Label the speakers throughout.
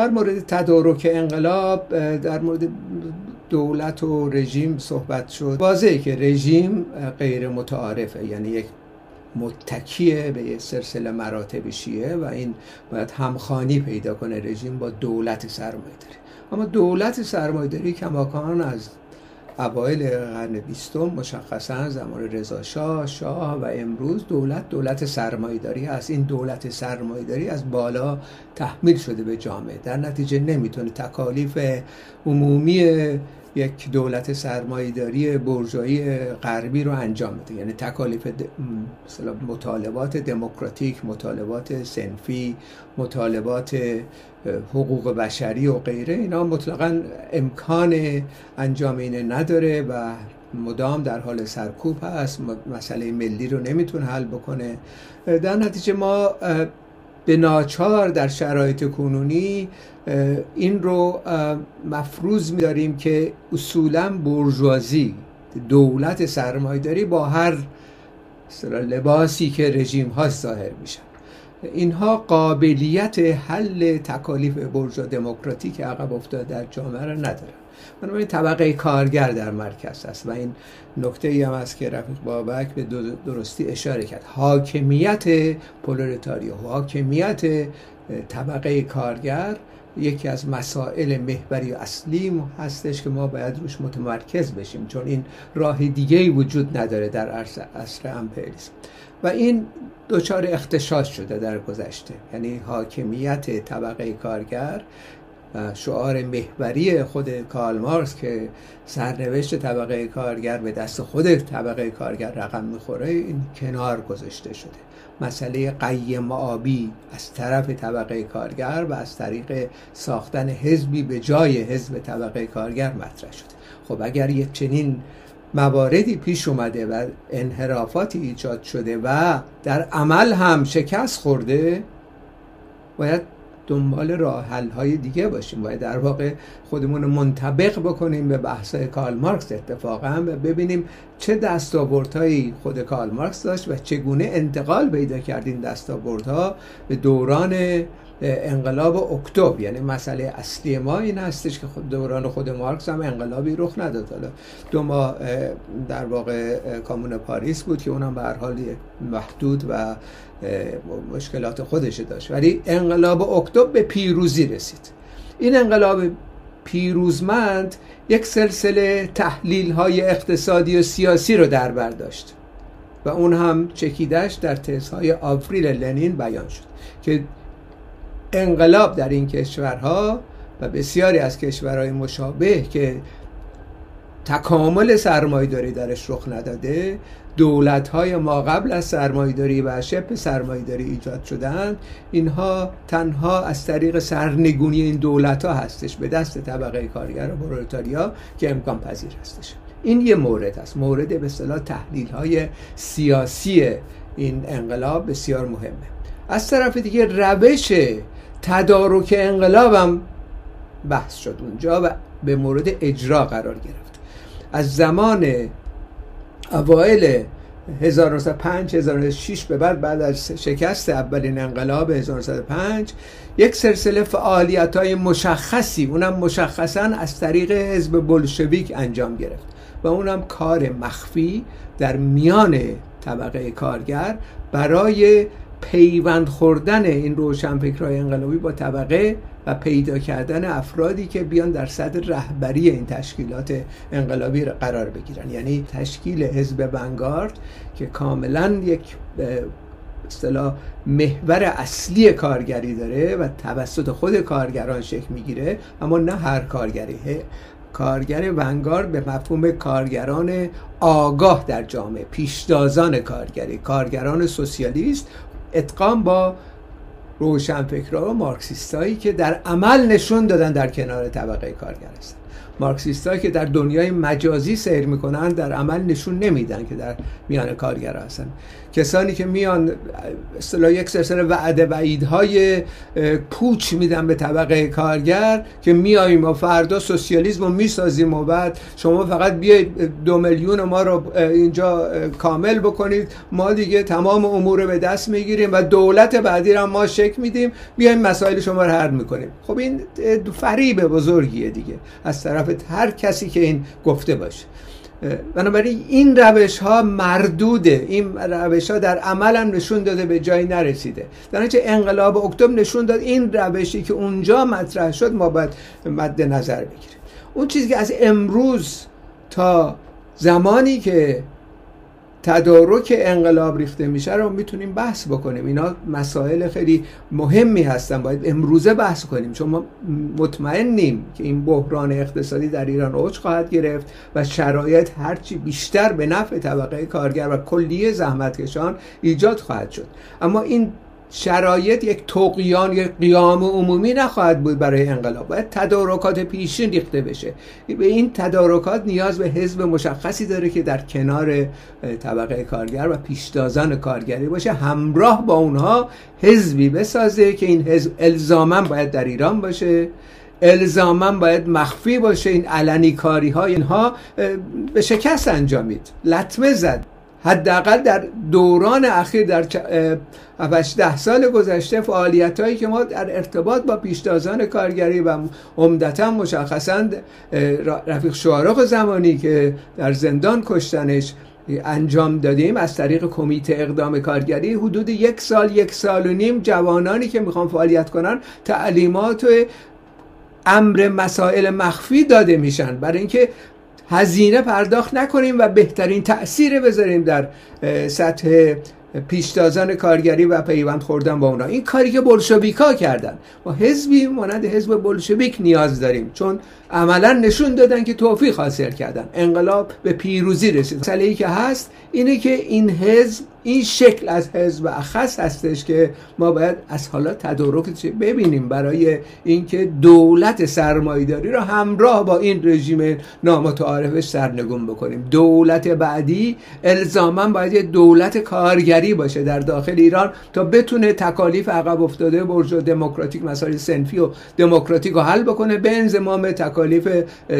Speaker 1: در مورد تدارک انقلاب در مورد دولت و رژیم صحبت شد. واضحه که رژیم غیر متعارفه یعنی یک متکیه به یک سلسله مراتب شیعه و این باید همخانی پیدا کنه. رژیم با دولت سرمایه داری اما دولت سرمایه داری کماکان از اوایل قرن بیستم مشخصا زمان رضا شاه شاه و امروز دولت دولت سرمایداری هست. این دولت سرمایداری از بالا تحمیل شده به جامعه. در نتیجه نمی‌تونه تکالیف عمومی یک دولت سرمایداری برجایی غربی رو انجام بده یعنی تکالیف مطالبات دموکراتیک مطالبات سنفی مطالبات حقوق بشری و غیره. اینا مطلقا امکان انجام اینه نداره و مدام در حال سرکوب هست. مسئله ملی رو نمی‌تونه حل بکنه. در نتیجه ما به ناچار در شرایط کنونی این رو مفروض میداریم که اصولا برجوازی دولت سرمایداری با هر لباسی که رژیم ها ظاهر میشن. اینها قابلیت حل تکالیف برجا دموکراتیک عقب افتاده در جامعه را ندارن. بنابراین طبقه کارگر در مرکز است و این نکته ای هم است که رفیق بابک به درستی اشاره کرد. حاکمیت پولریتاریا حاکمیت طبقه کارگر یکی از مسائل محوری اصلی هستش که ما باید روش متمرکز بشیم چون این راه دیگه وجود نداره در عصر امپریالیسم. و این دچار اختشاش شده در گذشته. یعنی حاکمیت طبقه کارگر شعار محوری خود کارل مارکس که سرنوشت طبقه کارگر به دست خود طبقه کارگر رقم می‌خوره این کنار گذاشته شده. مسئله قیم آبی از طرف طبقه کارگر و از طریق ساختن حزبی به جای حزب طبقه کارگر مطرح شده. خب اگر یک چنین مواردی پیش اومده و انحرافاتی ایجاد شده و در عمل هم شکست خورده باید دنبال راه های دیگه باشیم. باید در واقع خودمون رو منطبق بکنیم به بحث کارل مارکس اتفاقا و ببینیم چه دستاوردهایی خود کارل مارکس داشت و چگونه انتقال پیدا کرد این دستاوردها به دوران انقلاب اکتبر یعنی مسئله اصلی ما این هستش که دوران خود مارکس هم انقلابی رخ نداد. حالا دو ماه در واقع کامون پاریس بود که اونم به هر حال محدود و مشکلات خودش داشت. ولی انقلاب اکتبر به پیروزی رسید. این انقلاب پیروزمند یک سلسله تحلیل های اقتصادی و سیاسی رو در برداشت و اون هم چکیدش در تزهای آفریل لنین بیان شد که انقلاب در این کشورها و بسیاری از کشورهای مشابه که تکامل سرمایداری درش رخ نداده دولت های ما قبل از سرمایداری و شبه سرمایداری ایجاد شدند اینها تنها از طریق سرنگونی این دولت ها هستش به دست طبقه کارگر و پرولتاریا که امکان پذیر هستش. این یه مورد است مورد به اصطلاح تحلیل های سیاسی این انقلاب بسیار مهمه. از طرف دیگه روش تدارک انقلابم بحث شد اونجا و به مورد اجرا قرار گرفت. از زمان اوایل 1905 1906 به بعد بعد از شکست اولین انقلاب 1905 یک سلسله فعالیت های مشخصی اونم مشخصا از طریق حزب بلشویک انجام گرفت و اونم کار مخفی در میان طبقه کارگر برای پیوند خوردن این روشنفکرهای انقلابی با طبقه و پیدا کردن افرادی که بیان در صدر رهبری این تشکیلات انقلابی قرار بگیرن. یعنی تشکیل حزب ونگارد که کاملا یک اصطلاح محور اصلی کارگری داره و توسط خود کارگران شکل می‌گیره اما نه هر کارگری. کارگر ونگارد به مفهوم کارگران آگاه در جامعه پیشتازان کارگری کارگران سوسیالیست اتقام با روشنفکرها و مارکسیستایی که در عمل نشون دادن در کنار طبقه کارگر هستن مارکسیست که در دنیای مجازی سیر می‌کنن در عمل نشون نمیدن که در میان کارگر هستن. کسانی که میان اصطلاح یک سلسله وعده وعیدهای پوچ میدن به طبقه کارگر که میاییم و فردا سوسیالیسم رو می‌سازیم و بعد شما فقط بیایید دو میلیون ما رو اینجا کامل بکنید. ما دیگه تمام امور به دست می‌گیریم و دولت بعدی رو ما شک میدیم. بیایم مسائل شما رو حل می‌کنیم. خب این فریب بزرگیه دیگه. از طرف هر کسی که این گفته باشه. بنابراین این روش ها مردوده. این روش ها در عمل هم نشون داده به جایی نرسیده. در انقلاب اکتبر نشون داد این روشی که اونجا مطرح شد ما باید مد نظر بگیریم. اون چیزی که از امروز تا زمانی که تدارک انقلاب ریخته میشه رو می‌تونیم بحث بکنیم. اینا مسائل خیلی مهمی هستن. باید امروزه بحث کنیم. چون ما مطمئنیم که این بحران اقتصادی در ایران اوج خواهد گرفت و شرایط هرچی بیشتر به نفع طبقه کارگر و کلیه زحمتکشان ایجاد خواهد شد. اما این شرایط یک توقیان یک قیام عمومی نخواهد بود برای انقلاب. باید تدارکات پیشین ریخته بشه. به این تدارکات نیاز به حزب مشخصی داره که در کنار طبقه کارگر و پیشتازان کارگری باشه همراه با اونها حزبی بسازه که این حزب الزاما باید در ایران باشه الزاما باید مخفی باشه. این علنی کاری ها اینها به شکست انجامید. لطمه زد. حداقل در دوران اخیر در 18 سال گذشته فعالیت هایی که ما در ارتباط با پیشتازان کارگری و عمدتا مشخصا رفیق شوارق زمانی که در زندان کشتنش انجام دادیم از طریق کمیته اقدام کارگری حدود یک سال یک سال و نیم جوانانی که می‌خوان فعالیت کنن تعلیمات امر مسائل مخفی داده میشن. برای اینکه هزینه پرداخت نکنیم و بهترین تاثیر بذاریم در سطح پیشتازان کارگری و پیوند خوردن با اونا. این کاری که بلشویکا کردن. ما حزبی مانند حزب بلشویک نیاز داریم. چون عملا نشون دادن که توفیق حاصل کردن. انقلاب به پیروزی رسید. مسئله ای که هست اینه که این حزب این شکل از حزب اخص هستش که ما باید از حالا تدارک ببینیم برای اینکه دولت سرمایداری رو همراه با این رژیم نامتعارفش سرنگون بکنیم. دولت بعدی الزاما باید یه دولت کارگری باشه در داخل ایران تا بتونه تکالیف عقب افتاده برج دموکراتیک مسائل سنفی و دموکراتیک رو حل بکنه. به انضمام تکالیف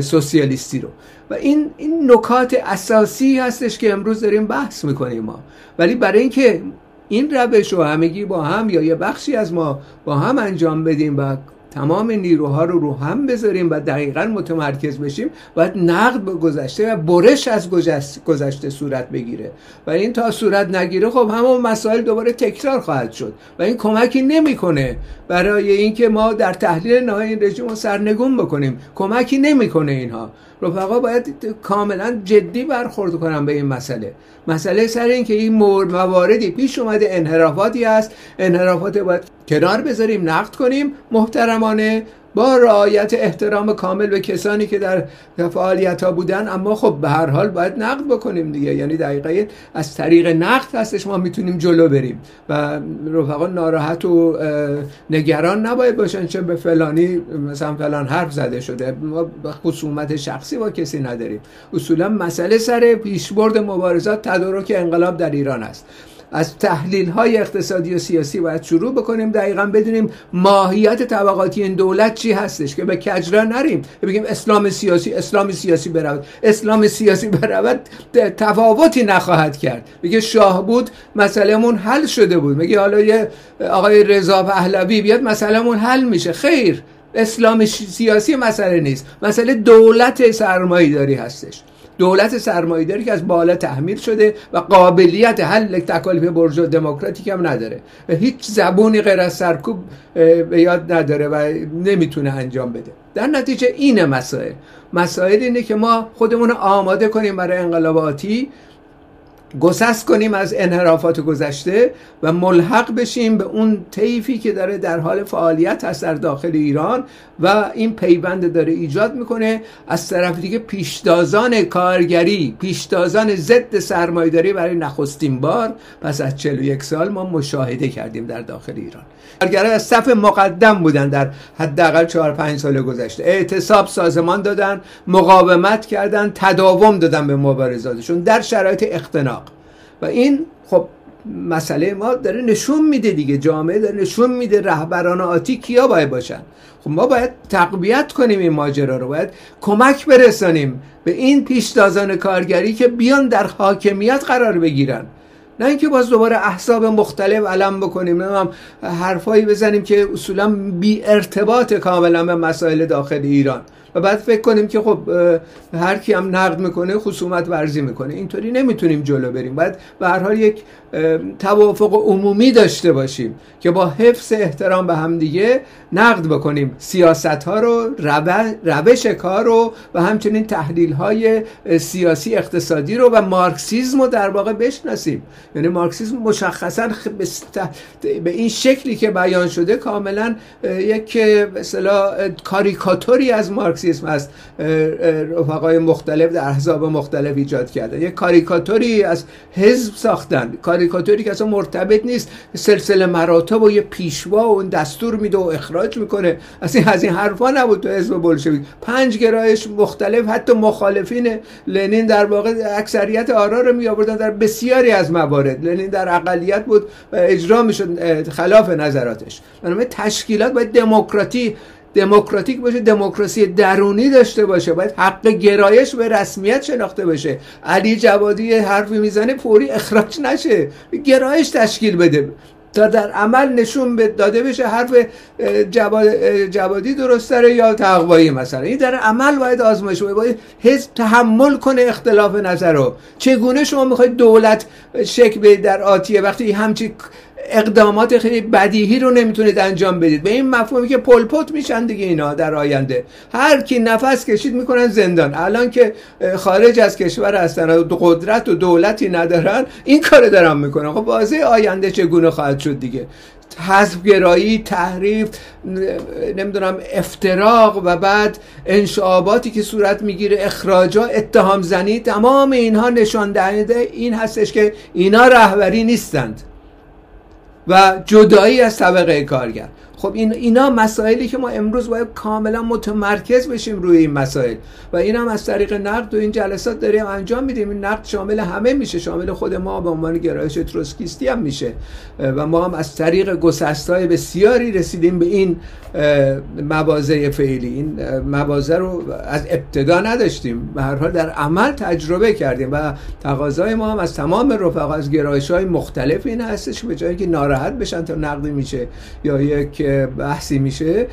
Speaker 1: سوسیالیستی رو. و این این نکات اساسی هستش که امروز داریم بحث می‌کنیم ما. ولی برای اینکه این روش رو همگی با هم یا یه بخشی از ما با هم انجام بدیم و تمام نیروها رو رو هم بذاریم و دقیقا متمرکز بشیم باید نقد به گذشته و برش از گذشته صورت بگیره. و این تا صورت نگیره خب همون مسائل دوباره تکرار خواهد شد و این کمکی نمی‌کنه برای اینکه ما در تحلیل نهایی این رژیم رو سرنگون بکنیم. کمکی نمی‌کنه اینها. رفقا باید کاملا جدی برخورد کنم به این مسئله. مسئله سر این که این مواردی پیش اومده انحرافاتی است انحرافات باید کنار بذاریم نقد کنیم. محترمانه با رعایت احترام کامل به کسانی که در فعالیت ها بودن اما خب به هر حال باید نقد بکنیم دیگه. یعنی دقیقه از طریق نقد هستش ما می‌تونیم جلو بریم و رفقا ناراحت و نگران نباید باشن چه به فلانی مثلا فلان حرف زده شده. ما خصومت شخصی با کسی نداریم. اصولا مسئله سر پیشبرد مبارزات تدارک انقلاب در ایران است. از تحلیل های اقتصادی و سیاسی باید شروع بکنیم دقیقا بدونیم ماهیت طبقاتی این دولت چی هستش که به کجرا نریم. بگیم اسلام سیاسی اسلام سیاسی برود. اسلام سیاسی برود تفاوتی نخواهد کرد. بگه شاه بود مسئلهمون حل شده بود. میگه حالا یه آقای رضا پهلوی بیاد مسئلهمون حل میشه. خیر اسلام سیاسی مسئله نیست. مسئله دولت سرمایه داری هستش. دولت سرمایه‌داری که از بالا تحمیل شده و قابلیت حل تکالیف برجو دموکراتیک هم نداره. و هیچ زبونی غیر از سرکوب به یاد نداره و نمی‌تونه انجام بده. در نتیجه این مسائل. مسائل اینه که ما خودمون آماده کنیم برای انقلاباتی گسست کنیم از انحرافات گذشته و ملحق بشیم به اون طیفی که داره در حال فعالیت هست در داخل ایران و این پیوند داره ایجاد می‌کنه. از طرف دیگه پیشتازان کارگری پیشتازان ضد سرمایداری برای نخستین بار پس از 41 سال ما مشاهده کردیم در داخل ایران. کارگرای از صف مقدم بودن در حداقل 4 5 سال گذشته. اعتصاب سازمان دادن مقاومت کردن تداوم دادن به مبارزاتشون در شرایط اختناق. و این خب مسئله ما داره نشون میده دیگه. جامعه داره نشون میده رهبران آتی کیا باید باشن. خب ما باید تقویت کنیم این ماجرا رو. باید کمک برسانیم به این پیشتازان کارگری که بیان در حاکمیت قرار بگیرن. نه اینکه باز دوباره احساب مختلف علم بکنیم هم حرفایی بزنیم که اصولا بی ارتباط کاملا به مسائل داخل ایران. و بعد فکر کنیم که خب هر کی هم نقد می‌کنه خصومت ورزی می‌کنه. اینطوری نمی‌تونیم جلو بریم. باید به هر حال یک توافق عمومی داشته باشیم که با حفظ احترام به همدیگه نقد بکنیم. سیاست ها رو روش کار رو و همچنین تحلیل های سیاسی اقتصادی رو و مارکسیزم رو در واقع بشناسیم. یعنی مارکسیزم مشخصا به این شکلی که بیان شده کاملا یک مثلا کاریکاتوری از مارکسیسم است رفقای مختلف در احزاب مختلف ایجاد کرده یک کاریکاتوری از حزب ساختن. کاریکاتوری که اصلا مرتبط نیست. سلسله مراتب و یه پیشوا و اون دستور میده و اخراج می‌کنه. اصلا از این حرفا نبود تو حزب بلشویک. پنج گرایش مختلف حتی مخالفین لنین در واقع اکثریت آرا رو می آوردن در بسیاری از موارد. لنین در اقلیت بود و اجرا می‌شد خلاف نظراتش. بنابراین تشکیلات باید دموکراتی دموکراتیک باشه دموکراسی درونی داشته باشه. باید حق گرایش به رسمیت شناخته بشه. علی جوادی حرفی می‌زنه فوری اخراج نشه. گرایش تشکیل بده. تا در عمل نشون داده بشه حرف جوادی درست داره یا تقوایی مثلا. این در عمل باید آزمایش باید حزب تحمل کنه اختلاف نظر رو. چگونه شما می‌خواید دولت شکل در آتیه وقتی همچی اقدامات خیلی بدیهی رو نمی‌تونید انجام بدید. به این مفهومی که پلپوت میشن دیگه اینا در آینده. هر کی نفس کشید می‌کنن زندان. الان که خارج از کشور هستن و قدرت و دولتی ندارن این کار دارن می‌کنن. خب واضح آینده چگونه خواهد شد دیگه؟ حذف گرایی تحریف نمی‌دونم افتراق و بعد انشعاباتی که صورت می‌گیره اخراجا اتهام زنی تمام اینها نشان دهنده این هستش که اینا رهبری نیستند. و جدایی از طبقه کارگر. خب این اینا مسائلی که ما امروز باید کاملا متمرکز بشیم روی این مسائل. و این هم از طریق نقد و این جلسات داریم انجام میدیم. این نقد شامل همه میشه. شامل خود ما به عنوان گرایش تروسکیستی هم میشه. و ما هم از طریق گسستای بسیاری رسیدیم به این مواضع فعلی. این مواضع رو از ابتدا نداشتیم. به هر حال در عمل تجربه کردیم و تقاضای ما هم از تمام رفقا از گرایش های مختلف این هستش به جایی که ناراحت بشن تا نقدی میشه یا یک بحثی میشه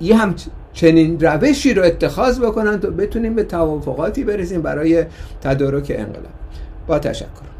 Speaker 1: یه هم چنین روشی رو اتخاذ بکنن تا بتونیم به توافقاتی برسیم برای تدارک انقلاب. با تشکر.